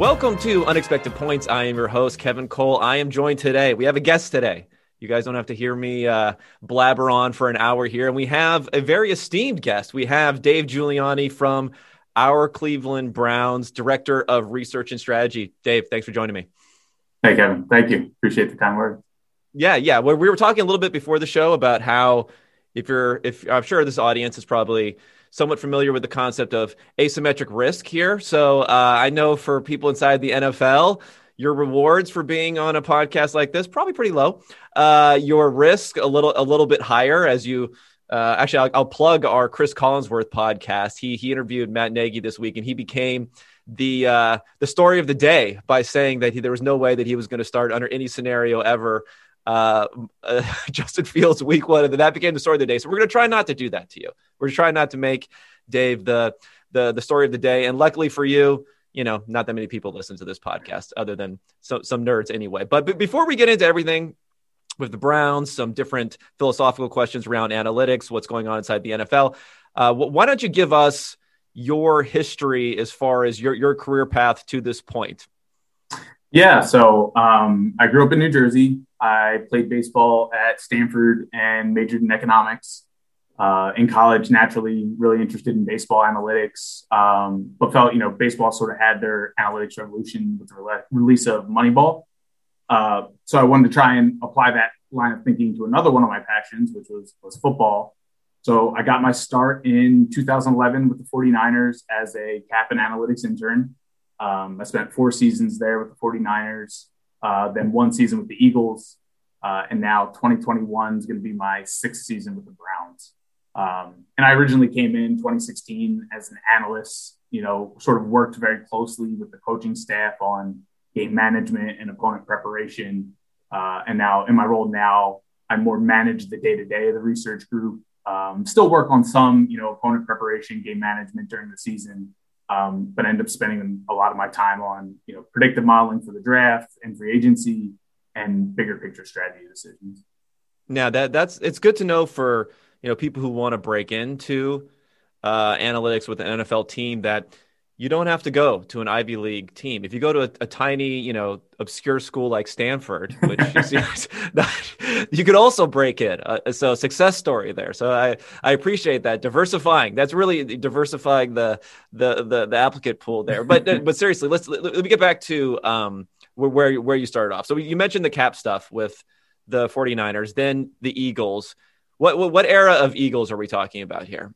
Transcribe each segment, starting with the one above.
Welcome to Unexpected Points. I am your host, Kevin Cole. I am joined today. We have a guest today. You guys don't have to hear me uh, blabber on for an hour here. And we have a very esteemed guest. We have Dave Giuliani from our Cleveland Browns, Director of Research and Strategy. Dave, thanks for joining me. Hey, Kevin. Thank you. Appreciate the kind words. Yeah, yeah. Well, we were talking a little bit before the show about how if you're, if I'm sure this audience is probably somewhat familiar with the concept of asymmetric risk here. So uh, I know for people inside the NFL, your rewards for being on a podcast like this probably pretty low. Uh, your risk a little a little bit higher as you. Uh, actually, I'll, I'll, plug our Chris Collinsworth podcast. He he interviewed Matt Nagy this week, and he became the uh, the story of the day by saying that he, there was no way that he was going to start under any scenario ever uh, uh, Justin Fields week one, and then that became the story of the day. So we're going to try not to do that to you. We're trying not to make Dave the the the story of the day. And luckily for you, you know, not that many people listen to this podcast, other than so, some nerds anyway. But, before we get into everything with the Browns, some different philosophical questions around analytics, what's going on inside the NFL. Uh, why don't you give us your history as far as your your career path to this point? Yeah, so um, I grew up in New Jersey. I played baseball at Stanford and majored in economics. Uh, in college, naturally, really interested in baseball analytics, um, but felt you know baseball sort of had their analytics revolution with the re- release of Moneyball. Uh, so I wanted to try and apply that line of thinking to another one of my passions, which was was football. So I got my start in 2011 with the 49ers as a cap and analytics intern. Um, I spent four seasons there with the 49ers, uh, then one season with the Eagles, uh, and now 2021 is going to be my sixth season with the Browns. Um, and I originally came in 2016 as an analyst, you know, sort of worked very closely with the coaching staff on game management and opponent preparation. Uh, and now in my role now, I more manage the day to day of the research group. Um, still work on some, you know, opponent preparation, game management during the season, um, but end up spending a lot of my time on you know predictive modeling for the draft and free agency and bigger picture strategy decisions. Now that that's it's good to know for you know people who want to break into uh, analytics with an NFL team that you don't have to go to an Ivy League team. If you go to a, a tiny, you know, obscure school like Stanford, which you, see, you could also break in. Uh, so success story there. So I, I appreciate that diversifying. That's really diversifying the the the, the applicant pool there. But uh, but seriously, let's let, let, me get back to um where where you started off. So you mentioned the cap stuff with the 49ers, then the Eagles. What, what what era of Eagles are we talking about here?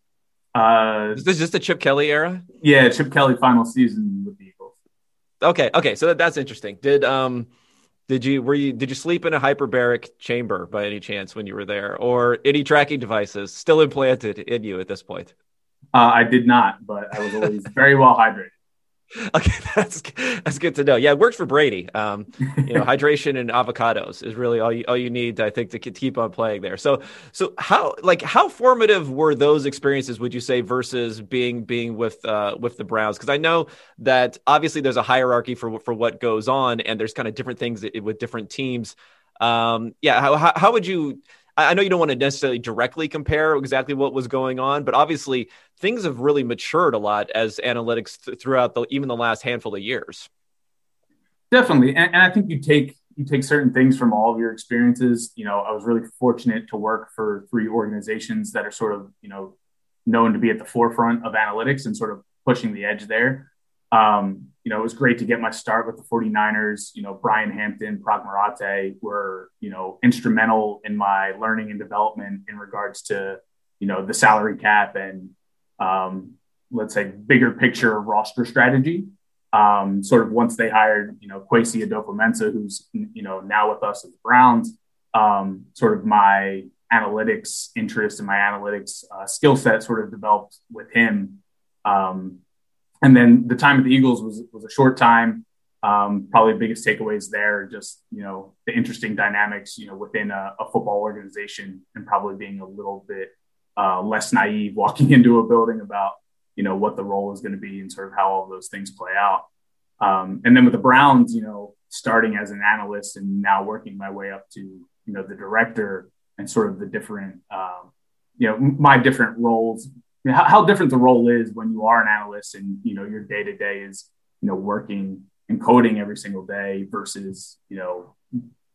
Uh, is this just the Chip Kelly era? Yeah, Chip Kelly final season with the Eagles. Okay, okay, so that, that's interesting. Did um, did you were you did you sleep in a hyperbaric chamber by any chance when you were there, or any tracking devices still implanted in you at this point? Uh, I did not, but I was always very well hydrated. Okay, that's that's good to know. Yeah, it works for Brady. Um, you know, hydration and avocados is really all you all you need, I think, to keep on playing there. So, so how like how formative were those experiences? Would you say versus being being with uh, with the Browns? Because I know that obviously there's a hierarchy for for what goes on, and there's kind of different things with different teams. Um, yeah, how, how how would you? I know you don't want to necessarily directly compare exactly what was going on, but obviously things have really matured a lot as analytics th- throughout the even the last handful of years. Definitely, and, and, I think you take you take certain things from all of your experiences. You know, I was really fortunate to work for three organizations that are sort of you know known to be at the forefront of analytics and sort of pushing the edge there. Um, you know, it was great to get my start with the 49ers. You know, Brian Hampton, Paraag Marathe were, you know, instrumental in my learning and development in regards to, you know, the salary cap and, um, let's say, bigger picture roster strategy. Um, sort of once they hired, you know, Kwesi Adofo-Mensah, who's, you know, now with us at the Browns, um, sort of my analytics interest and my analytics uh, skill set sort of developed with him. Um, and then the time at the Eagles was was a short time. Um, probably the biggest takeaways there, just you know the interesting dynamics, you know, within a, a football organization, and probably being a little bit uh, less naive walking into a building about you know what the role is going to be and sort of how all those things play out. Um, and then with the Browns, you know, starting as an analyst and now working my way up to you know the director and sort of the different um, you know my different roles how, how different the role is when you are an analyst and you know your day to day is you know working and coding every single day versus, you know,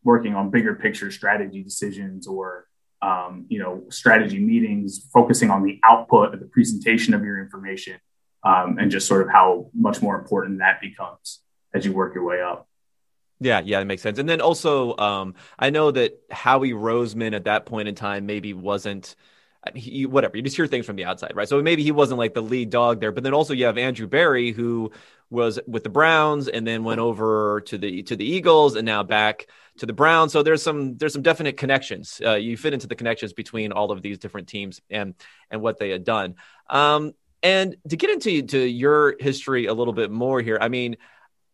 working on bigger picture strategy decisions or, um, you know, strategy meetings, focusing on the output of the presentation of your information, um, and just sort of how much more important that becomes as you work your way up. Yeah, yeah, that makes sense. And then also, um, I know that Howie Roseman at that point in time maybe wasn't. He, whatever you just hear things from the outside, right? So maybe he wasn't like the lead dog there, but then also you have Andrew Berry who was with the Browns and then went over to the to the Eagles and now back to the Browns. So there's some there's some definite connections. Uh, you fit into the connections between all of these different teams and and what they had done. Um, and to get into to your history a little bit more here, I mean,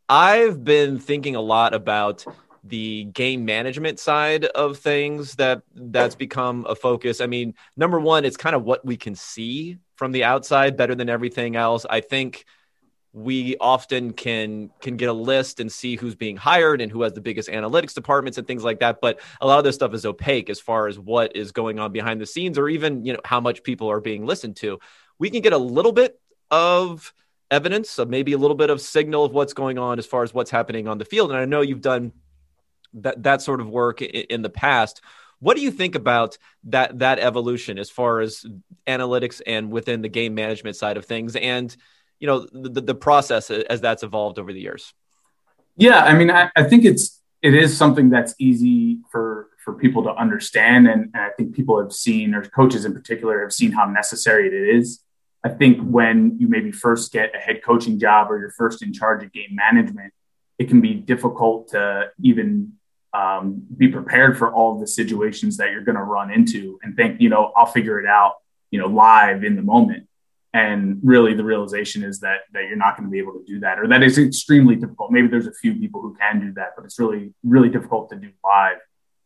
I've been thinking a lot about the game management side of things that that's oh. become a focus. I mean, number one, it's kind of what we can see from the outside better than everything else. I think we often can can get a list and see who's being hired and who has the biggest analytics departments and things like that but a lot of this stuff is opaque as far as what is going on behind the scenes or even you know how much people are being listened to we can get a little bit of evidence of maybe a little bit of signal of what's going on as far as what's happening on the field and i know you've done that that sort of work in, the past. What do you think about that that evolution as far as analytics and within the game management side of things and you know the, the process as that's evolved over the years? Yeah i mean I, I think it's it is something that's easy for for people to understand and, and i think people have seen or coaches in particular have seen how necessary it is. I think when you maybe first get a head coaching job or you're first in charge of game management it can be difficult to even um, be prepared for all the situations that you're going to run into and think you know i'll figure it out you know live in the moment. And really the realization is that that you're not going to be able to do that or that is extremely difficult. Maybe there's a few people who can do that but it's really really difficult to do live.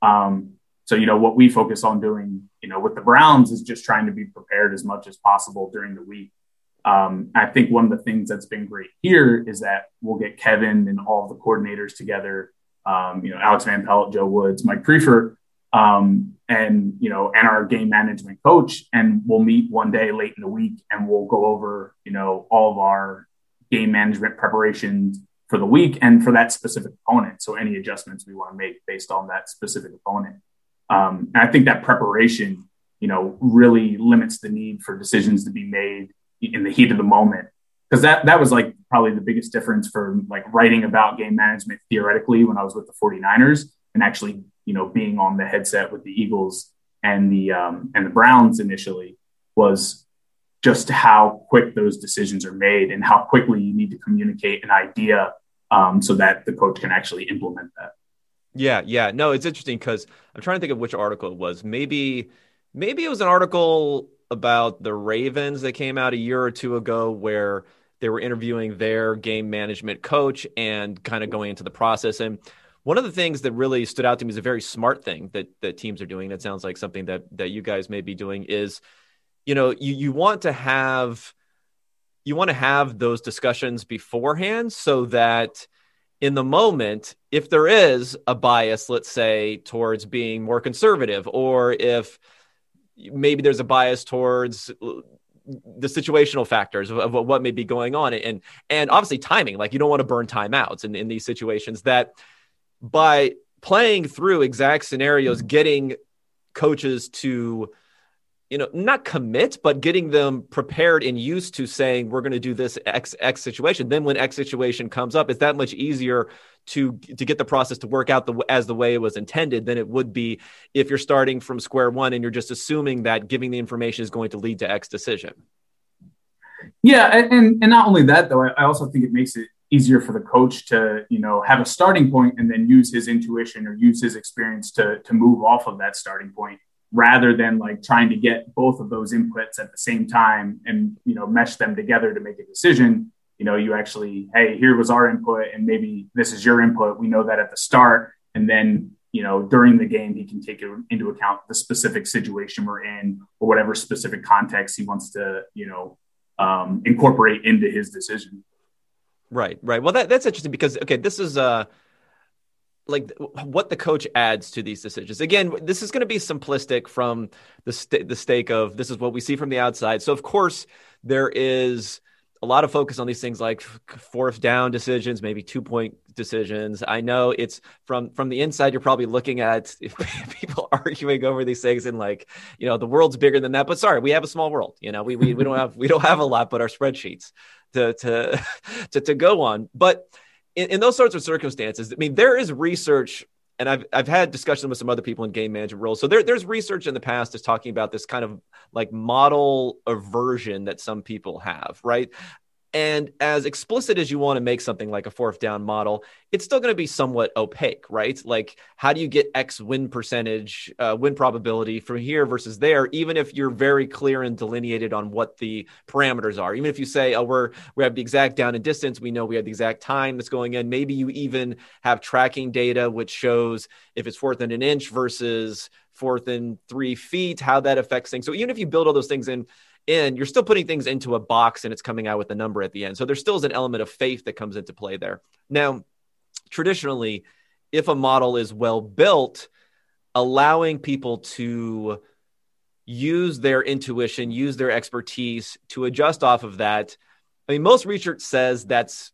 Um, so you know what we focus on doing you know with the browns is just trying to be prepared as much as possible during the week. Um, i think one of the things that's been great here is that we'll get kevin and all the coordinators together um, you know alex van pelt joe woods mike priefer um, and you know, and our game management coach, and we'll meet one day late in the week, and we'll go over you know all of our game management preparations for the week and for that specific opponent. So any adjustments we want to make based on that specific opponent. Um, and I think that preparation, you know, really limits the need for decisions to be made in the heat of the moment. Because that that was like probably the biggest difference for like writing about game management theoretically when I was with the 49ers and actually you know, being on the headset with the Eagles and the um, and the Browns initially was just how quick those decisions are made and how quickly you need to communicate an idea um, so that the coach can actually implement that. Yeah, yeah. No, it's interesting because I'm trying to think of which article it was. Maybe, maybe it was an article about the Ravens that came out a year or two ago where they were interviewing their game management coach and kind of going into the process. And one of the things that really stood out to me is a very smart thing that that teams are doing. That sounds like something that that you guys may be doing is, you know, you you want to have you want to have those discussions beforehand so that in the moment, if there is a bias, let's say, towards being more conservative, or if maybe there's a bias towards the situational factors of, of, what may be going on. And and obviously timing like you don't want to burn timeouts in, in these situations that by playing through exact scenarios, mm-hmm. getting coaches to, you know, not commit, but getting them prepared and used to saying we're going to do this X X situation. Then when X situation comes up, it's that much easier to to get the process to work out the as the way it was intended than it would be if you're starting from square one and you're just assuming that giving the information is going to lead to X decision. Yeah, and and not only that though, I also think it makes it easier for the coach to you know have a starting point and then use his intuition or use his experience to to move off of that starting point rather than like trying to get both of those inputs at the same time and you know mesh them together to make a decision you know you actually hey here was our input and maybe this is your input. We know that at the start. And then you know during the game he can take into account the specific situation we're in or whatever specific context he wants to you know um, incorporate into his decision. Right, right. Well, that, that's interesting because okay, this is uh like what the coach adds to these decisions. Again, this is going to be simplistic from the st- the stake of this is what we see from the outside. So of course there is a lot of focus on these things like fourth down decisions, maybe two point decisions. I know it's from from the inside. You're probably looking at people arguing over these things and like, you know, the world's bigger than that. But sorry, we have a small world. You know, we we, we don't have we don't have a lot but our spreadsheets to to to, to go on. But in, in those sorts of circumstances, I mean, there is research and I've I've had discussions with some other people in game management roles. So there, there's research in the past is talking about this kind of like model aversion that some people have, right? And as explicit as you want to make something like a fourth down model, it's still going to be somewhat opaque, right? Like, how do you get X win percentage, uh, win probability from here versus there, even if you're very clear and delineated on what the parameters are? Even if you say, oh, we're, we have the exact down and distance, we know we have the exact time that's going in. Maybe you even have tracking data which shows if it's fourth and an inch versus fourth and three feet, how that affects things. So even if you build all those things in, in, you're still putting things into a box and it's coming out with a number at the end. So there still is an element of faith that comes into play there. Now, traditionally, if a model is well built, allowing people to use their intuition, use their expertise to adjust off of that. I mean, most research says that's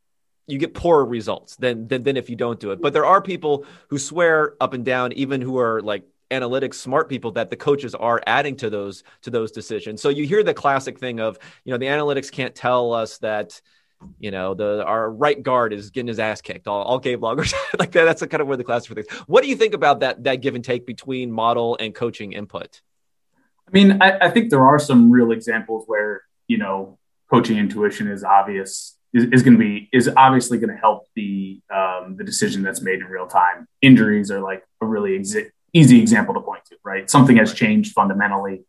you get poorer results than, than than if you don't do it. But there are people who swear up and down, even who are like analytics smart people that the coaches are adding to those to those decisions. So you hear the classic thing of, you know, the analytics can't tell us that you know the our right guard is getting his ass kicked all, all game long like that. That's kind of where the class for things what do you think about that that give and take between model and coaching input? I mean I, I think there are some real examples where you know coaching intuition is obvious is, is going to be is obviously going to help the um, the decision that's made in real time. Injuries are like a really exi- easy example to point to, right? Something has changed fundamentally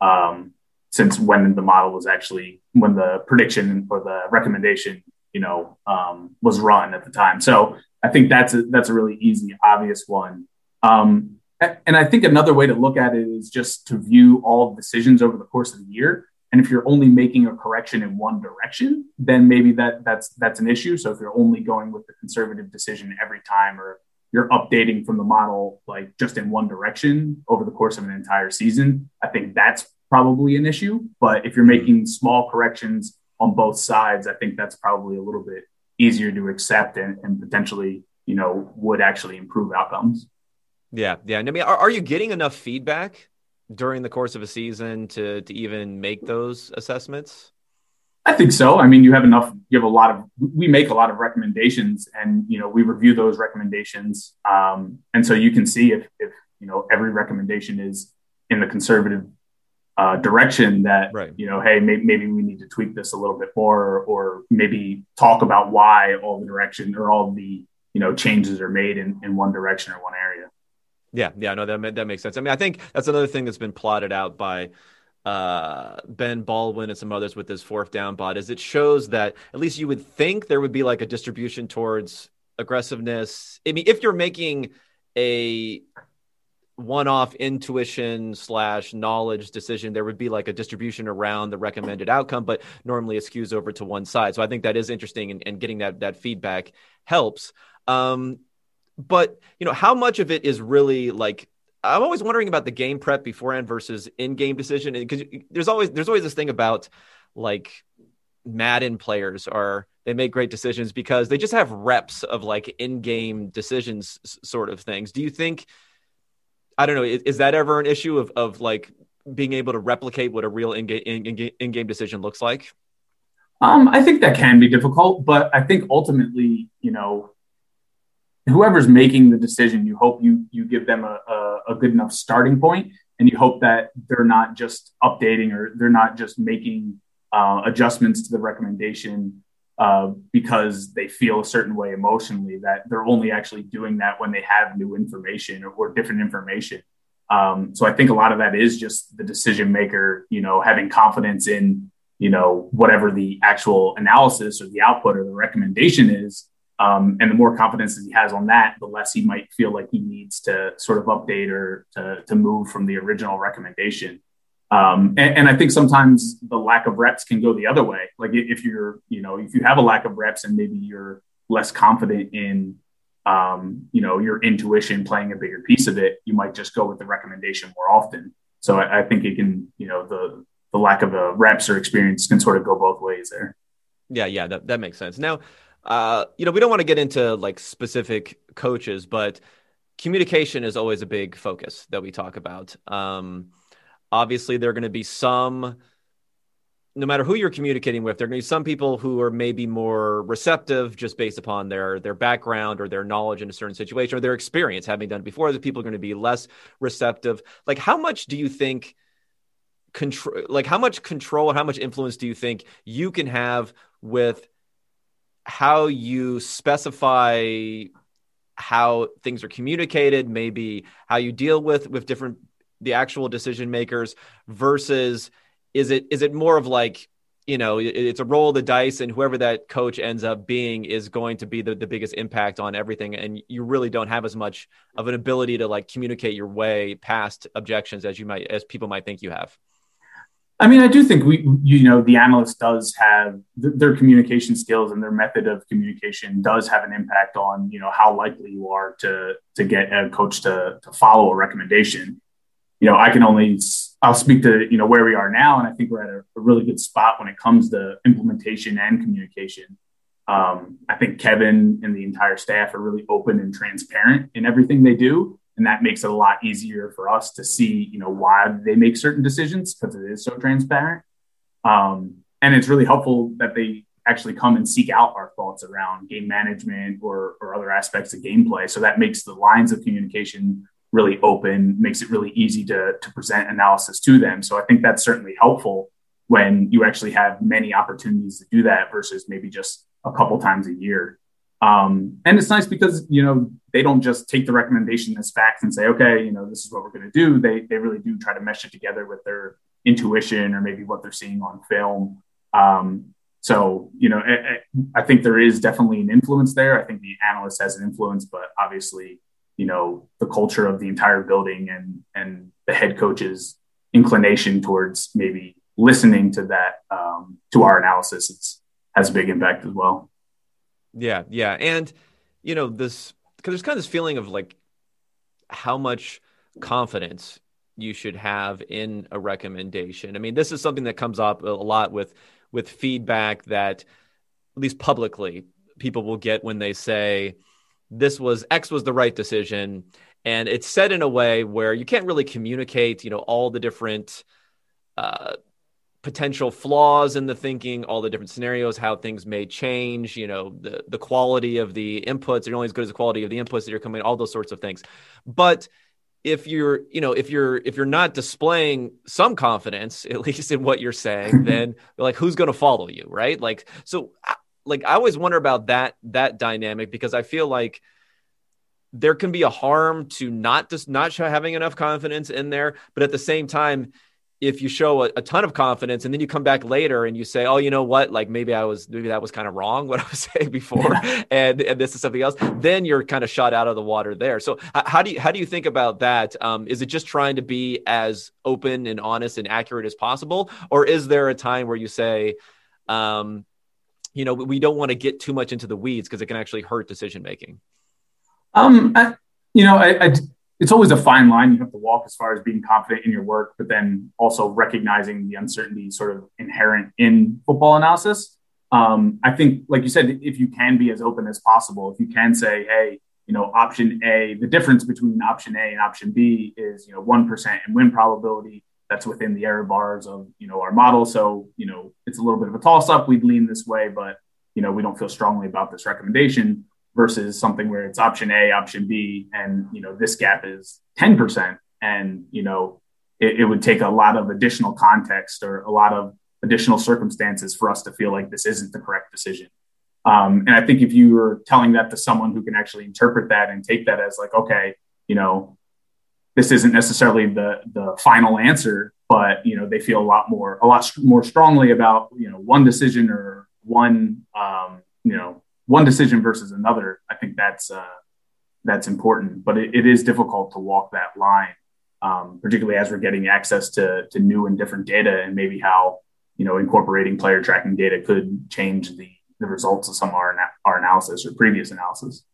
um, since when the model was actually when the prediction or the recommendation, you know, um, was run at the time. So I think that's a, that's a really easy, obvious one. Um, and I think another way to look at it is just to view all decisions over the course of the year. And if you're only making a correction in one direction, then maybe that that's that's an issue. So if you're only going with the conservative decision every time, or you're updating from the model like just in one direction over the course of an entire season, I think that's probably an issue. But if you're hmm. making small corrections on both sides, I think that's probably a little bit easier to accept and, and potentially, you know, would actually improve outcomes. Yeah, yeah. And I mean, are, are you getting enough feedback during the course of a season to to even make those assessments? I think so. I mean, you have enough. You have a lot of. We make a lot of recommendations, and you know, we review those recommendations. Um, and so you can see if, if you know every recommendation is in the conservative uh, direction that right. you know, hey, may, maybe we need to tweak this a little bit more, or, or maybe talk about why all the direction or all the you know changes are made in, in one direction or one area. Yeah, yeah, no, that that makes sense. I mean, I think that's another thing that's been plotted out by uh, Ben Baldwin and some others with this fourth down bot is it shows that at least you would think there would be like a distribution towards aggressiveness. I mean, if you're making a one-off intuition slash knowledge decision there would be like a distribution around the recommended outcome but normally it skews over to one side so i think that is interesting and, and getting that that feedback helps um, but you know how much of it is really like I'm always wondering about the game prep beforehand versus in-game decision because there's always there's always this thing about like Madden players are they make great decisions because they just have reps of like in-game decisions sort of things. Do you think I don't know is, is that ever an issue of of like being able to replicate what a real in-game in-game, in-game decision looks like? Um, I think that can be difficult, but I think ultimately, you know, whoever's making the decision, you hope you you give them a, a, a, good enough starting point, and you hope that they're not just updating or they're not just making uh, adjustments to the recommendation uh, because they feel a certain way emotionally. That they're only actually doing that when they have new information or, or different information. Um, so I think a lot of that is just the decision maker, you know, having confidence in you know whatever the actual analysis or the output or the recommendation is um, and the more confidence that he has on that, the less he might feel like he needs to sort of update or to, to move from the original recommendation. Um, and, and, I think sometimes the lack of reps can go the other way. Like if you're, you know, if you have a lack of reps and maybe you're less confident in, um, you know, your intuition playing a bigger piece of it, you might just go with the recommendation more often. So I, I think it can, you know, the the lack of a reps or experience can sort of go both ways there. Yeah, yeah, that, that makes sense. Now, uh, you know, we don't want to get into like specific coaches, but communication is always a big focus that we talk about. Um, obviously, there are going to be some, no matter who you're communicating with, there are going to be some people who are maybe more receptive just based upon their their background or their knowledge in a certain situation or their experience having done it before. Other people are going to be less receptive. Like, how much do you think? control like how much control how much influence do you think you can have with how you specify how things are communicated, maybe how you deal with with different the actual decision makers versus is it is it more of like you know it's a roll of the dice and whoever that coach ends up being is going to be the, the biggest impact on everything. And you really don't have as much of an ability to like communicate your way past objections as you might as people might think you have I mean, I do think we, you know, the analyst does have th- their communication skills and their method of communication does have an impact on, you know, how likely you are to to get a coach to to follow a recommendation. You know, I can only I'll speak to you know where we are now, and I think we're at a, a really good spot when it comes to implementation and communication. Um, I think Kevin and the entire staff are really open and transparent in everything they do and that makes it a lot easier for us to see you know why they make certain decisions because it is so transparent. Um, and it's really helpful that they actually come and seek out our thoughts around game management or, or other aspects of gameplay. So that makes the lines of communication really open makes it really easy to, to present analysis to them. So i think that's certainly helpful when you actually have many opportunities to do that versus maybe just a couple times a year um, and it's nice because you know they don't just take the recommendation as facts and say, okay, you know, this is what we're going to do. They they really do try to mesh it together with their intuition or maybe what they're seeing on film. Um, so you know, it, I think there is definitely an influence there. I think the analyst has an influence, but obviously, you know, the culture of the entire building and and the head coach's inclination towards maybe listening to that um, to our analysis is, has a big impact as well. Yeah, yeah, and you know this because there's kind of this feeling of like how much confidence you should have in a recommendation. I mean, this is something that comes up a lot with with feedback that at least publicly people will get when they say this was X was the right decision and it's said in a way where you can't really communicate, you know, all the different uh, potential flaws in the thinking, all the different scenarios, how things may change, you know, the the quality of the inputs are only as good as the quality of the inputs that you're coming, all those sorts of things. But if you're, you know, if you're if you're not displaying some confidence, at least in what you're saying, then like who's going to follow you, right? Like so like I always wonder about that that dynamic because I feel like there can be a harm to not just not having enough confidence in there, but at the same time if you show a, a, ton of confidence and then you come back later and you say, oh, you know what, like maybe I was maybe that was kind of wrong what I was saying before, and and this is something else, then you're kind of shot out of the water there. So how do you how do you think about that? Um, is it just trying to be as open and honest and accurate as possible, or is there a time where you say, um, you know, we don't want to get too much into the weeds because it can actually hurt decision making? Um, I, you know, I, I it's always a fine line you have to walk as far as being confident in your work, but then also recognizing the uncertainty sort of inherent in football analysis. Um, I think, like you said, if you can be as open as possible, if you can say, hey, you know, option A, the difference between option A and option B is, you know, 1% in win probability. That's within the error bars of, you know, our model. So, you know, it's a little bit of a toss up. We'd lean this way, but, you know, we don't feel strongly about this recommendation versus something where it's option A, option B, and you know this gap is 10%. And you know, it, it, would take a lot of additional context or a lot of additional circumstances for us to feel like this isn't the correct decision. Um, and I think if you were telling that to someone who can actually interpret that and take that as like, okay, you know, this isn't necessarily the the final answer, but you know, they feel a lot more a lot more strongly about you know one decision or one um, you know one decision versus another, I think that's uh, that's important. But it, it is difficult to walk that line, um, particularly as we're getting access to to new and different data, and maybe how you know incorporating player tracking data could change the the results of some of our our analysis or previous analysis.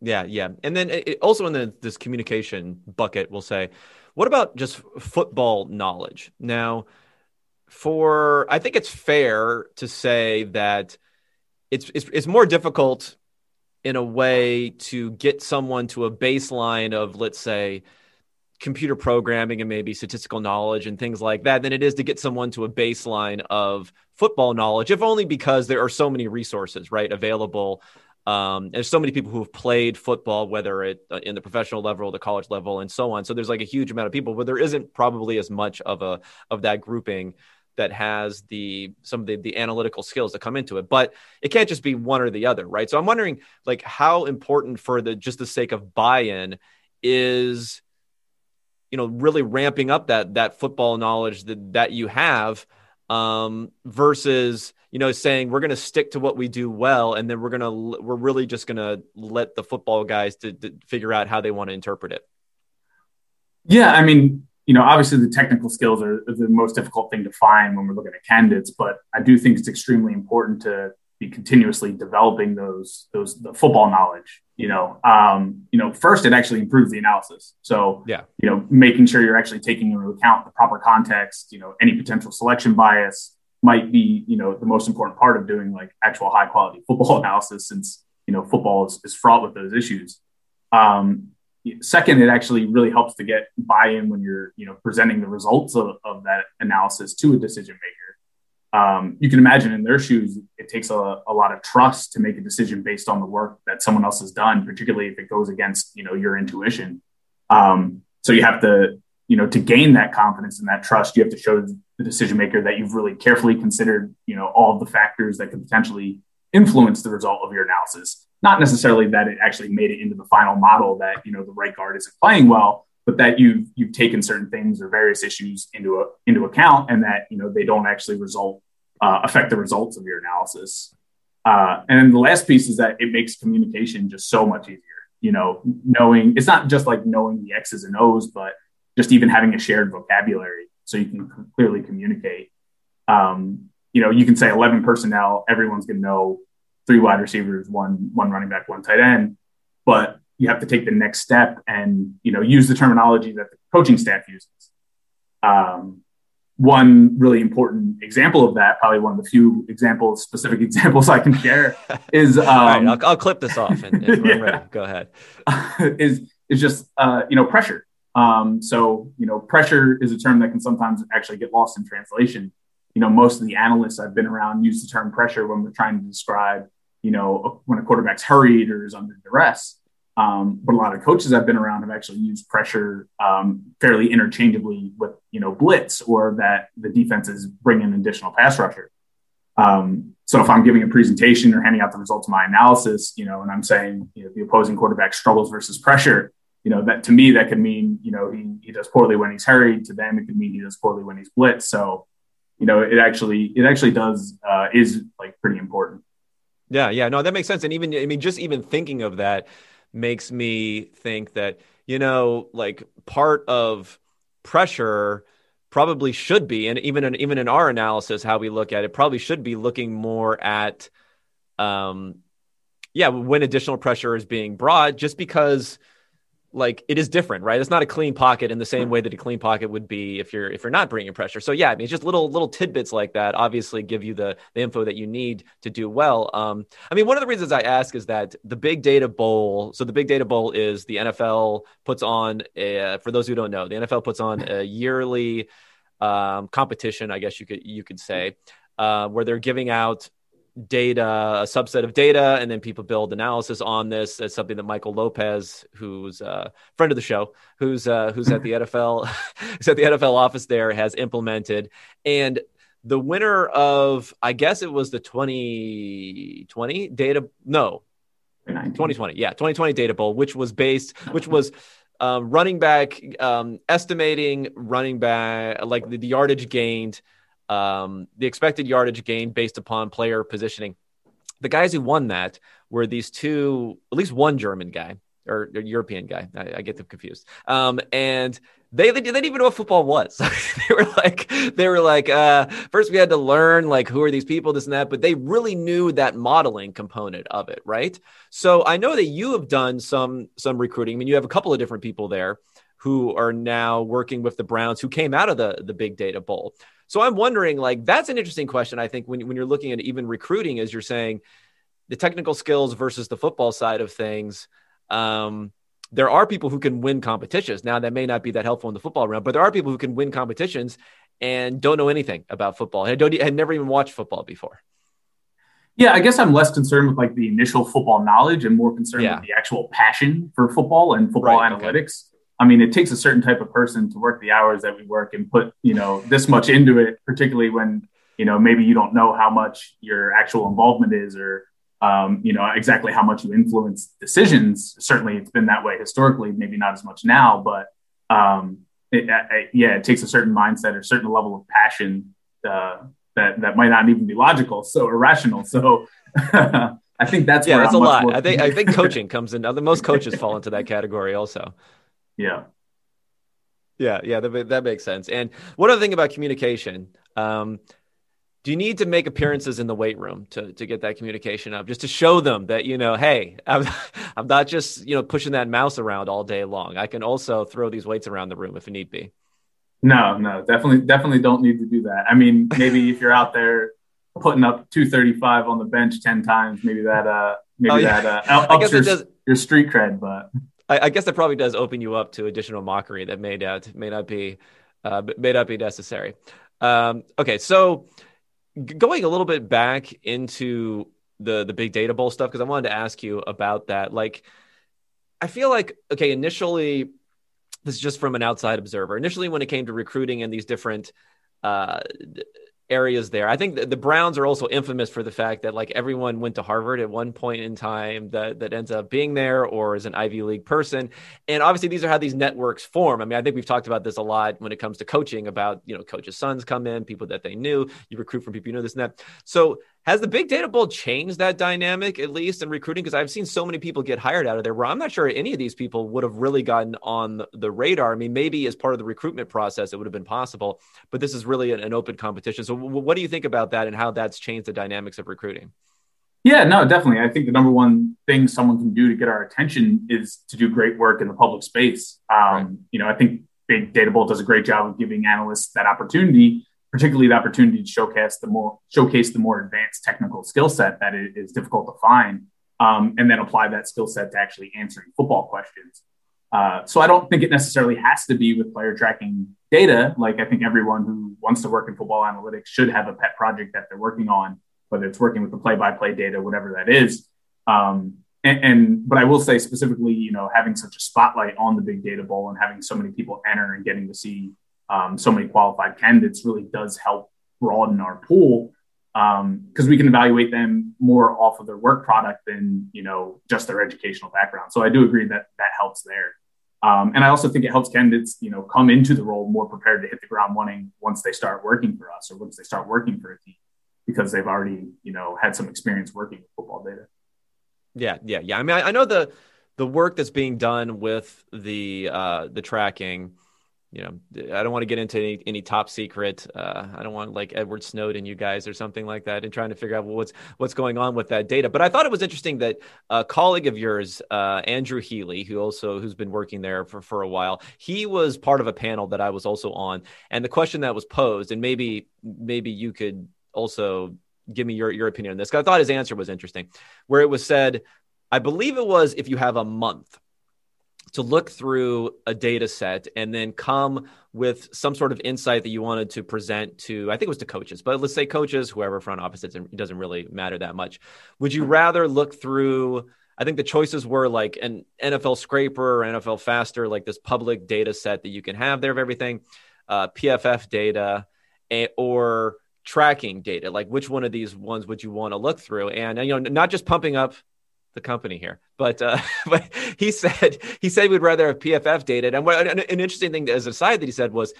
Yeah, yeah, and then it, also in the, this communication bucket, we'll say, what about just football knowledge now? for I think it's fair to say that it's, it's it's more difficult in a way to get someone to a baseline of let's say computer programming and maybe statistical knowledge and things like that than it is to get someone to a baseline of football knowledge if only because there are so many resources right available um, there's so many people who have played football, whether it uh, in the professional level, the college level, and so on. So there's like a huge amount of people, but there isn't probably as much of a of that grouping that has the some of the, the analytical skills that come into it but it can't just be one or the other right? So i'm wondering like how important for the just the sake of buy-in is you know really ramping up that that football knowledge that that you have um versus you know saying we're going to stick to what we do well and then we're going to we're really just going to let the football guys to, to figure out how they want to interpret it. Yeah i mean you know, obviously the technical skills are the most difficult thing to find when we're looking at candidates, but I do think it's extremely important to be continuously developing those those the football knowledge. You know, um, you know, first it actually improves the analysis. So yeah, you know, making sure you're actually taking into account the proper context. You know, any potential selection bias might be you know the most important part of doing like actual high quality football analysis, since you know football is, is fraught with those issues. Um, second it actually really helps to get buy-in when you're you know presenting the results of, of that analysis to a decision maker. Um, you can imagine in their shoes it takes a, a, lot of trust to make a decision based on the work that someone else has done particularly if it goes against you know your intuition. Um, so you have to you know to gain that confidence and that trust you have to show the decision maker that you've really carefully considered you know all the factors that could potentially influence the result of your analysis not necessarily that it actually made it into the final model that you know the right guard isn't playing well, but that you've you've taken certain things or various issues into a, into account, and that you know they don't actually result uh, affect the results of your analysis. Uh, and then the last piece is that it makes communication just so much easier. You know, knowing it's not just like knowing the X's and O's, but just even having a shared vocabulary so you can clearly communicate. Um, you know, you can say 11 personnel, everyone's going to know three wide receivers, one one running back, one tight end. But you have to take the next step and you know use the terminology that the coaching staff uses. Um, one really important example of that, probably one of the few examples, specific examples I can share, is um, right, I'll, I'll, clip this off and, and yeah. Go ahead. is is just uh, you know pressure. Um, so you know pressure is a term that can sometimes actually get lost in translation. You know, most of the analysts I've been around use the term pressure when we're trying to describe you know, when a quarterback's hurried or is under duress. Um, but a lot of coaches I've been around have actually used pressure um, fairly interchangeably with, you know, blitz or that the defense is bringing an additional pass rusher. Um, so if I'm giving a presentation or handing out the results of my analysis, you know, and I'm saying you know, the opposing quarterback struggles versus pressure, you know, that to me that could mean you know he he does poorly when he's hurried. To them, it could mean he does poorly when he's blitzed. So, you know, it actually it actually does uh, is like pretty important. Yeah, yeah, no, that makes sense. And even, I mean, just even thinking of that makes me think that, you know, like part of pressure probably should be, and even in, even in our analysis, how we look at it, probably should be looking more at, um, yeah, when additional pressure is being brought, just because like it is different, right? It's not a clean pocket in the same way that a clean pocket would be if you're if you're not bringing pressure. So yeah, I mean, it's just little little tidbits like that. Obviously, give you the the info that you need to do well. Um, I mean, one of the reasons I ask is that the Big Data Bowl. So the Big Data Bowl is the NFL puts on. A, for those who don't know, the NFL puts on a yearly um, competition. I guess you could you could say uh, where they're giving out data, a subset of data, and then people build analysis on this. As something that Michael Lopez, who's a friend of the show, who's uh, who's at the NFL, who's at the NFL office there, has implemented. And the winner of, I guess it was the 2020 data, no, 2020, yeah, 2020 data bowl, which was based, which was um, running back, um, estimating running back, like the, the yardage gained um, the expected yardage gain based upon player positioning. The guys who won that were these two, at least one German guy or, or European guy. I, I, get them confused. Um, and they, they, didn't even know what football was. they were like, they were like, uh, first we had to learn like who are these people, this and that, but they really knew that modeling component of it, right? So I know that you have done some some recruiting. I mean, you have a couple of different people there who are now working with the Browns who came out of the the big data bowl. So I'm wondering, like, that's an interesting question. I think when when you're looking at even recruiting, as you're saying, the technical skills versus the football side of things. Um, there are people who can win competitions. Now that may not be that helpful in the football realm, but there are people who can win competitions and don't know anything about football. Had, don't, had never even watched football before. Yeah, I guess I'm less concerned with like the initial football knowledge and more concerned yeah. with the actual passion for football and football right, analytics. Okay. I mean, it takes a certain type of person to work the hours that we work and put, you know, this much into it, particularly when, you know, maybe you don't know how much your actual involvement is or um, you know exactly how much you influence decisions. Certainly, it's been that way historically. Maybe not as much now, but um, it, it, yeah, it takes a certain mindset or a certain level of passion uh, that that might not even be logical, so irrational. So. I think that's yeah, that's I'm a lot. I think I think coaching comes in. The most coaches fall into that category also. Yeah. Yeah, yeah, that, that makes sense. And one other thing about communication, um, do you need to make appearances in the weight room to, to get that communication up just to show them that you know hey I'm, I'm not just you know pushing that mouse around all day long i can also throw these weights around the room if it need be no no definitely definitely don't need to do that i mean maybe if you're out there putting up 235 on the bench 10 times maybe that uh maybe oh, yeah. that uh ups your, does, your street cred but I, I, guess that probably does open you up to additional mockery that may not may not be uh, may not be necessary um, okay so going a little bit back into the the big data bowl stuff because I wanted to ask you about that. Like, I feel like okay, initially, this is just from an outside observer. Initially, when it came to recruiting and these different uh, areas there. I think the Browns are also infamous for the fact that like everyone went to Harvard at one point in time that that ends up being there or is an Ivy League person. And obviously these are how these networks form. I mean, I think we've talked about this a lot when it comes to coaching about, you know, coaches' sons come in, people that they knew, you recruit from people you know this and that. So has the Big Data Bowl changed that dynamic at least in recruiting? Because I've seen so many people get hired out of there where I'm not sure any of these people would have really gotten on the radar. I mean, maybe as part of the recruitment process, it would have been possible, but this is really an, an open competition. So, w- what do you think about that and how that's changed the dynamics of recruiting? Yeah, no, definitely. I think the number one thing someone can do to get our attention is to do great work in the public space. Um, right. You know, I think Big Data Bowl does a great job of giving analysts that opportunity particularly the opportunity to showcase the more showcase the more advanced technical skill set that is difficult to find, um, and then apply that skill set to actually answering football questions. Uh, so I don't think it necessarily has to be with player tracking data. Like I think everyone who wants to work in football analytics should have a pet project that they're working on, whether it's working with the play-by-play data, whatever that is. Um, and, and, but I will say specifically, you know, having such a spotlight on the big data bowl and having so many people enter and getting to see um, so many qualified candidates really does help broaden our pool because um, we can evaluate them more off of their work product than you know just their educational background. So I do agree that that helps there. Um, and I also think it helps candidates, you know, come into the role more prepared to hit the ground running once they start working for us or once they start working for a team because they've already, you know, had some experience working with football data. Yeah, yeah, yeah. I mean, I, I know the the work that's being done with the uh, the tracking you know, I don't want to get into any, any top secret. Uh, I don't want like Edward Snowden, you guys, or something like that, and trying to figure out what's what's going on with that data. But I thought it was interesting that a colleague of yours, uh, Andrew Healy, who also who's been working there for for a while, he was part of a panel that I was also on, and the question that was posed, and maybe maybe you could also give me your your opinion on this. Cause I thought his answer was interesting, where it was said, I believe it was if you have a month to look through a data set and then come with some sort of insight that you wanted to present to i think it was to coaches but let's say coaches whoever front office it doesn't really matter that much. Would you rather look through i think the choices were like an nflscrapR or nflfastR like this public data set that you can have there of everything uh, pff data or tracking data? Like which one of these ones would you want to look through? And you know not just pumping up the company here, but uh, but he said he said we'd rather have PFF data. And what, an, an interesting thing as a side that he said was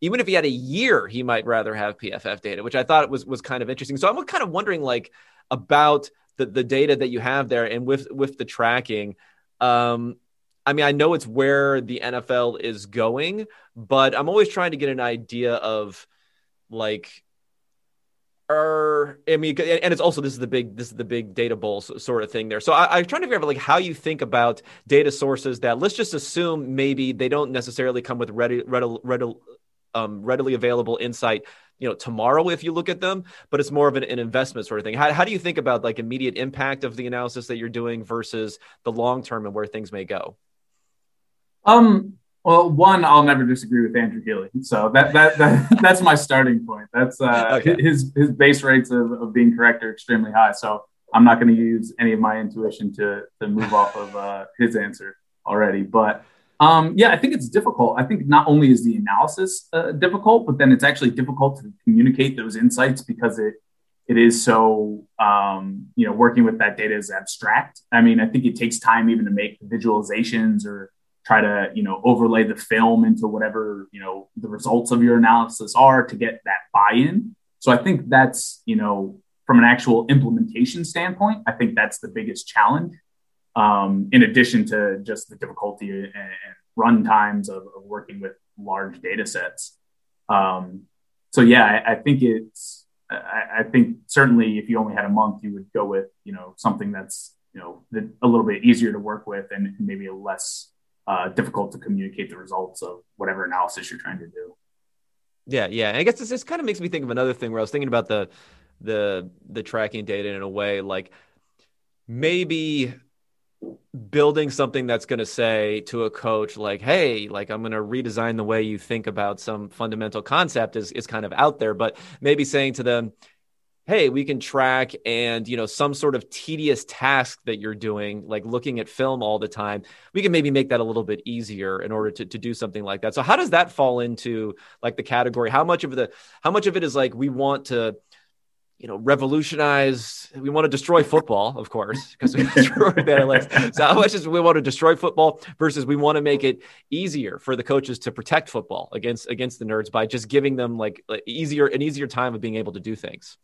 even if he had a year, he might rather have PFF data, which I thought was was kind of interesting. So I'm kind of wondering like about the the data that you have there and with with the tracking. Um, I mean, I know it's where the NFL is going, but I'm always trying to get an idea of like are I mean, and it's also this is the big this is the big data bowl sort of thing there. So I, am trying to figure out like how you think about data sources that let's just assume maybe they don't necessarily come with ready, ready, ready um, readily available insight you know tomorrow if you look at them but it's more of an, an, investment sort of thing how, how do you think about like immediate impact of the analysis that you're doing versus the long term and where things may go um well, one, I'll never disagree with Andrew Healy. So that that, that that's my starting point. That's uh, okay. his his base rates of, of being correct are extremely high. So I'm not going to use any of my intuition to to move off of uh, his answer already. But um, yeah, I think it's difficult. I think not only is the analysis uh, difficult, but then it's actually difficult to communicate those insights because it it is so um, you know working with that data is abstract. I mean, I think it takes time even to make visualizations or try to you know overlay the film into whatever you know the results of your analysis are to get that buy-in. So i think that's you know from an actual implementation standpoint i think that's the biggest challenge. Um, in addition to just the difficulty and, run times of, of, working with large data sets. Um, so yeah I, I think it's I, I, think certainly if you only had a month you would go with you know something that's you know a little bit easier to work with and maybe a less uh, difficult to communicate the results of whatever analysis you're trying to do. Yeah, yeah. And I guess this, this kind of makes me think of another thing where I was thinking about the the the tracking data in a way like maybe building something that's going to say to a coach like hey like i'm going to redesign the way you think about some fundamental concept is is kind of out there but maybe saying to them hey we can track and you know some sort of tedious task that you're doing like looking at film all the time we can maybe make that a little bit easier in order to, to do something like that. So how does that fall into like the category? How much of the how much of it is like we want to you know revolutionize we want to destroy football of course because we destroyed that so how much is we want to destroy football versus we want to make it easier for the coaches to protect football against against the nerds by just giving them like, like easier an easier time of being able to do things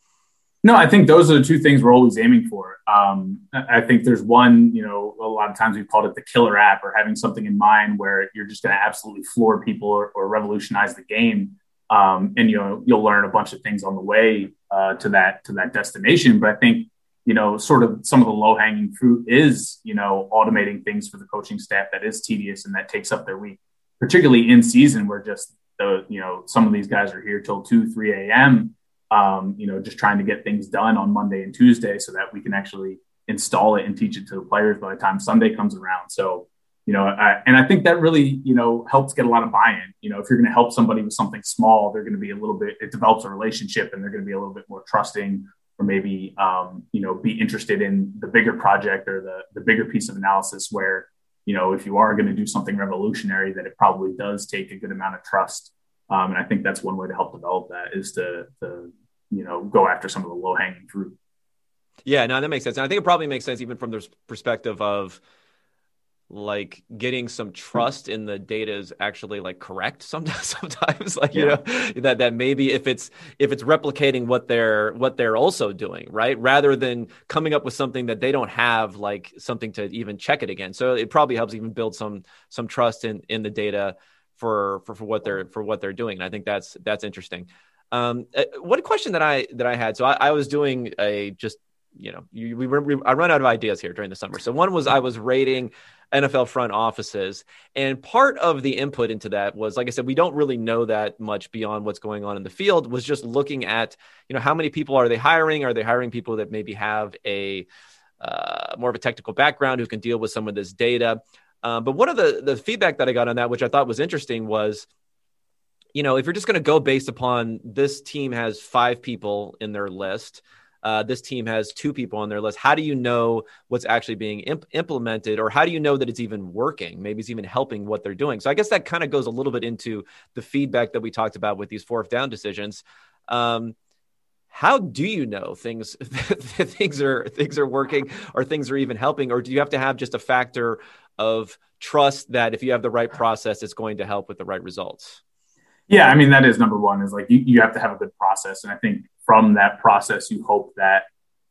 no, I think those are the two things we're always aiming for. Um, I think there's one, you know, a lot of times we've called it the killer app or having something in mind where you're just going to absolutely floor people or, or revolutionize the game. Um, and you know, you'll learn a bunch of things on the way uh, to that to that destination. But I think you know, sort of some of the low hanging fruit is you know automating things for the coaching staff that is tedious and that takes up their week, particularly in season where just the you know some of these guys are here till two three a.m um, you know, just trying to get things done on Monday and Tuesday so that we can actually install it and teach it to the players by the time Sunday comes around. So, you know, I, and I think that really, you know, helps get a lot of buy-in. You know, if you're going to help somebody with something small, they're going to be a little bit, it develops a relationship and they're going to be a little bit more trusting or maybe, um, you know, be interested in the bigger project or the, the bigger piece of analysis where, you know, if you are going to do something revolutionary, that it probably does take a good amount of trust um, and I think that's one way to help develop that is to, to you know, go after some of the low hanging fruit. Yeah, no, that makes sense. And I think it probably makes sense even from the perspective of like getting some trust in the data is actually like correct sometimes sometimes like yeah. you know that that maybe if it's if it's replicating what they're what they're also doing right rather than coming up with something that they don't have like something to even check it again so it probably helps even build some some trust in in the data for for, for what they're for what they're doing. And I think that's that's interesting. Um, uh, one question that I that I had, so I, I was doing a just you know you, we, we I run out of ideas here during the summer. So one was I was rating NFL front offices, and part of the input into that was like I said, we don't really know that much beyond what's going on in the field. Was just looking at you know how many people are they hiring? Are they hiring people that maybe have a uh, more of a technical background who can deal with some of this data? Um, but one of the the feedback that I got on that, which I thought was interesting, was you know if you're just going to go based upon this team has five people in their list. Uh, this team has two people on their list. How do you know what's actually being imp- implemented, or how do you know that it's even working? Maybe it's even helping what they're doing. So I guess that kind of goes a little bit into the feedback that we talked about with these fourth down decisions. Um, how do you know things things are things are working or things are even helping, or do you have to have just a factor of trust that if you have the right process, it's going to help with the right results? Yeah, I mean that is number one. Is like you, you have to have a good process, and I think from that process, you hope that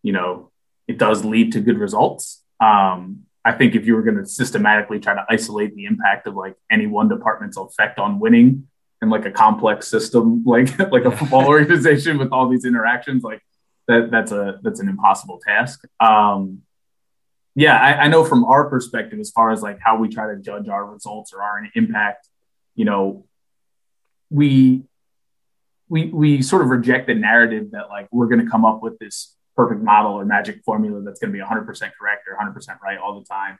you know it does lead to good results. Um, I think if you were going to systematically try to isolate the impact of like any one department's effect on winning, in like a complex system, like like a football organization with all these interactions, like that that's a that's an impossible task. Um, yeah, I, I know from our perspective, as far as like how we try to judge our results or our impact, you know, we we we sort of reject the narrative that like we're going to come up with this perfect model or magic formula that's going to be 100% correct or 100% right all the time.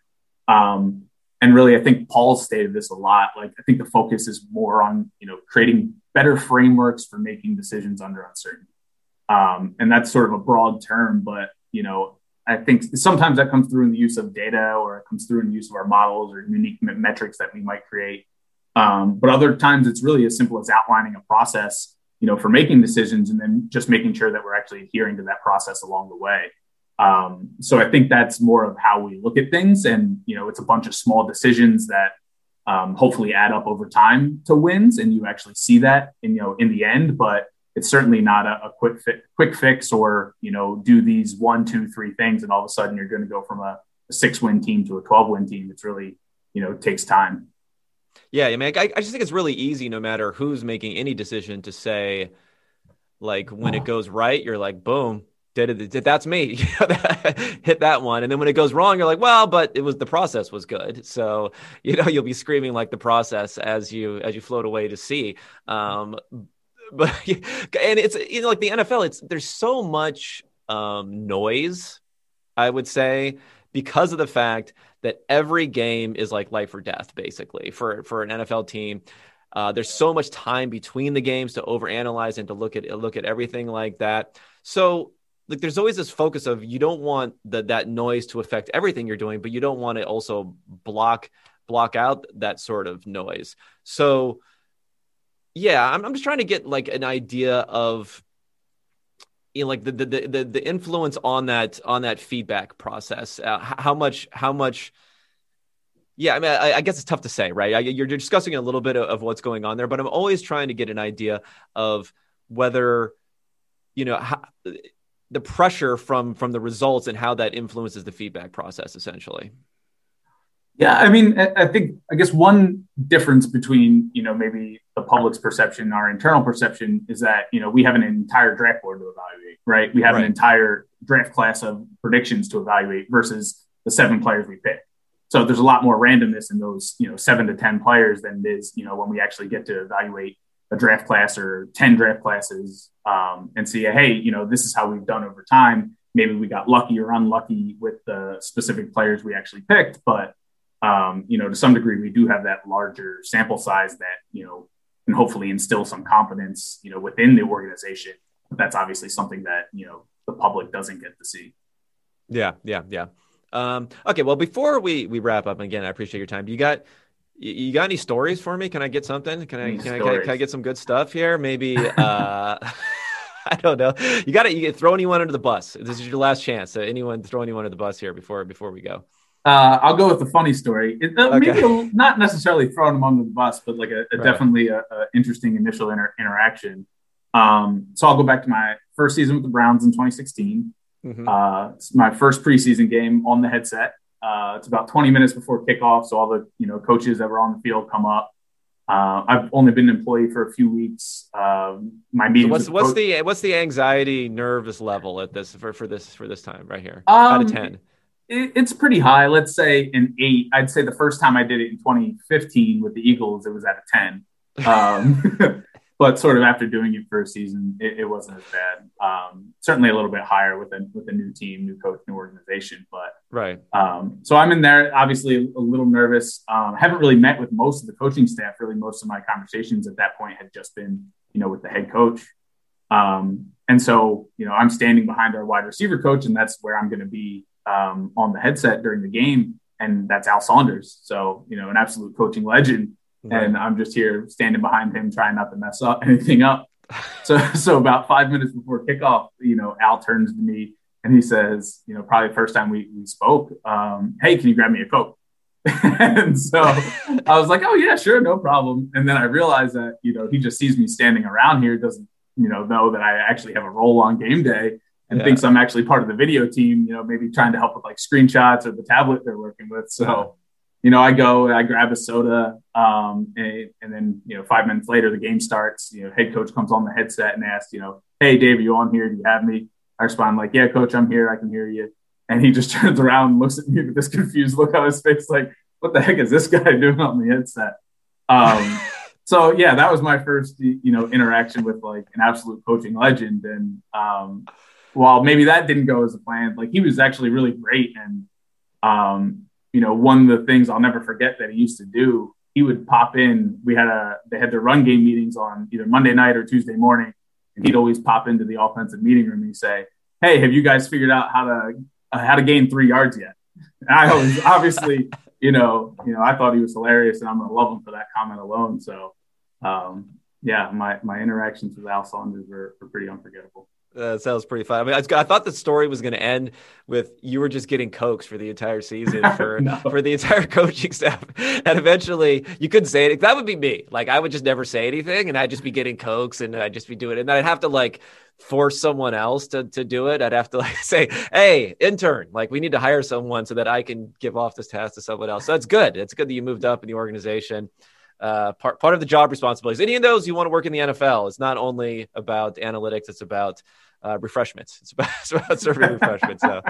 Um, and really, I think Paul stated this a lot. Like, I think the focus is more on you know creating better frameworks for making decisions under uncertainty. Um, and that's sort of a broad term, but you know, I think sometimes that comes through in the use of data or it comes through in the use of our models or unique metrics that we might create. Um, but other times it's really as simple as outlining a process, you know, for making decisions and then just making sure that we're actually adhering to that process along the way. Um, so I think that's more of how we look at things. And, you know, it's a bunch of small decisions that um, hopefully add up over time to wins. And you actually see that in, you know, in the end, but it's certainly not a, a quick fi- quick fix or you know do these one two three things and all of a sudden you're going to go from a, a six win team to a 12 win team. It's really you know takes time. Yeah i mean I, I just think it's really easy no matter who's making any decision to say like when it goes right you're like boom did it, did that's me. Hit that one. And then when it goes wrong you're like well but it was the process was good. So you know you'll be screaming like the process as you as you float away to sea um, but and it's you know like the NFL, it's there's so much um, noise, I would say, because of the fact that every game is like life or death, basically for for an NFL team. Uh, there's so much time between the games to overanalyze and to look at look at everything like that. So like there's always this focus of you don't want the, that noise to affect everything you're doing, but you don't want to also block block out that sort of noise. So yeah, I'm, I'm just trying to get like an idea of you know, like the, the the the influence on that on that feedback process. Uh, how much how much yeah, I mean, I, I, guess it's tough to say, right? You're discussing a little bit of, of, what's going on there, but I'm always trying to get an idea of whether, you know, how, the pressure from from the results and how that influences the feedback process, essentially. Yeah, I mean, I think I guess one difference between you know maybe the public's perception, our internal perception, is that you know we have an entire draft board to evaluate, right? We have right. an entire draft class of predictions to evaluate versus the seven players we pick. So there's a lot more randomness in those you know seven to ten players than it is you know when we actually get to evaluate a draft class or ten draft classes um, and see, hey, you know, this is how we've done over time. Maybe we got lucky or unlucky with the specific players we actually picked, but um, you know, to some degree, we do have that larger sample size that, you know, can hopefully instill some confidence, you know, within the organization. But that's obviously something that, you know, the public doesn't get to see. Yeah, yeah, yeah. Um, okay, well, before we we wrap up, again, I appreciate your time. You got you got any stories for me? Can I get something? Can I can I, can I, can I get some good stuff here? Maybe uh, I don't know. You got to you throw anyone under the bus. This is your last chance. So anyone throw anyone under the bus here before before we go. Uh, I'll go with the funny story. It, uh, okay. Maybe a, not necessarily thrown among the bus, but like a, a right. definitely a, interesting initial inter- interaction. Um, so I'll go back to my first season with the Browns in 2016. Mm-hmm. Uh, it's my first preseason game on the headset. Uh, it's about 20 minutes before kickoff, so all the you know coaches that were on the field come up. Uh, I've only been an employee for a few weeks. Um, my meeting. So what's what's the what's the anxiety nervous level at this for, for this for this time right here? Um, Out of ten it, it's pretty high. Let's say an eight. I'd say the first time I did it in 2015 with the Eagles, it was at a 10. Um, but sort of after doing it for a season, it, it wasn't as bad. Um, certainly a little bit higher with a with a new team, new coach, new organization. But right. Um, so I'm in there, obviously a little nervous. Um, haven't really met with most of the coaching staff. Really, most of my conversations at that point had just been, you know, with the head coach. Um, and so, you know, I'm standing behind our wide receiver coach, and that's where I'm going to be um, on the headset during the game, and that's Al Saunders. So, you know, an absolute coaching legend. Right. And I'm just here standing behind him, trying not to mess up anything up. so, so about five minutes before kickoff, you know, Al turns to me and he says, you know, probably the first time we, we spoke, um, hey, can you grab me a Coke? and so I was like, oh, yeah, sure, no problem. And then I realized that, you know, he just sees me standing around here, doesn't, you know, know that I actually have a role on game day and yeah. thinks I'm actually part of the video team, you know, maybe trying to help with like screenshots or the tablet they're working with. So, you know, I go, I grab a soda, um, and, and, then, you know, five minutes later, the game starts. You know, head coach comes on the headset and asks, you know, hey, Dave, are you on here? Do you have me? I respond like, yeah, coach, I'm here. I can hear you. And he just turns around and looks at me with this confused look on his face, like, what the heck is this guy doing on the headset? Um, so yeah, that was my first, you know, interaction with like an absolute coaching legend. And um, while maybe that didn't go as a plan, like he was actually really great. And um, you know, one of the things I'll never forget that he used to do, he would pop in. We had a they had their run game meetings on either Monday night or Tuesday morning, and he'd always pop into the offensive meeting room and say, "Hey, have you guys figured out how to uh, how to gain three yards yet?" And I always obviously, you know, you know, I thought he was hilarious, and I'm gonna love him for that comment alone. So, um, yeah, my my interactions with Al Saunders were, were pretty unforgettable. That sounds pretty fun. I mean, I, I thought the story was going to end with you were just getting cokes for the entire season for no. for the entire coaching staff, and eventually you couldn't say it. That would be me. Like I would just never say anything, and I'd just be getting cokes, and I'd just be doing it, and I'd have to like force someone else to to do it. I'd have to like say, "Hey, intern, like we need to hire someone so that I can give off this task to someone else." So that's good. It's good that you moved up in the organization uh, part part of the job responsibilities. Any of those you want to work in the NFL, it's not only about analytics; it's about uh, refreshments. It's about, it's about serving refreshments. So,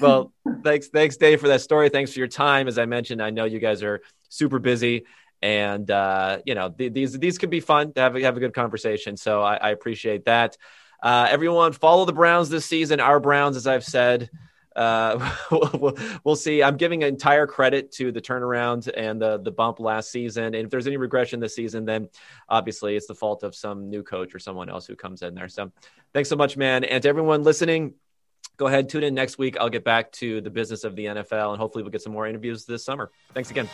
well, thanks, thanks, Dave, for that story. Thanks for your time. As I mentioned, I know you guys are super busy, and uh, you know th- these these could be fun to have a, have a good conversation. So I, I appreciate that. Uh, everyone, follow the Browns this season. Our Browns, as I've said. Uh, we'll, we'll, see. I'm giving entire credit to the turnaround and the the bump last season. And if there's any regression this season, then obviously it's the fault of some new coach or someone else who comes in there. So thanks so much, man. And to everyone listening, go ahead, tune in next week. I'll get back to the business of the NFL and hopefully we'll get some more interviews this summer. Thanks again.